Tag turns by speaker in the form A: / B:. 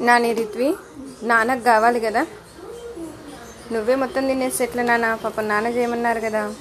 A: నాని రిత్వి నాన్నకు కావాలి కదా. నువ్వే మొత్తం తినేసి ఎట్లా నాన్న. పాప నాన్న చేయమన్నారు కదా.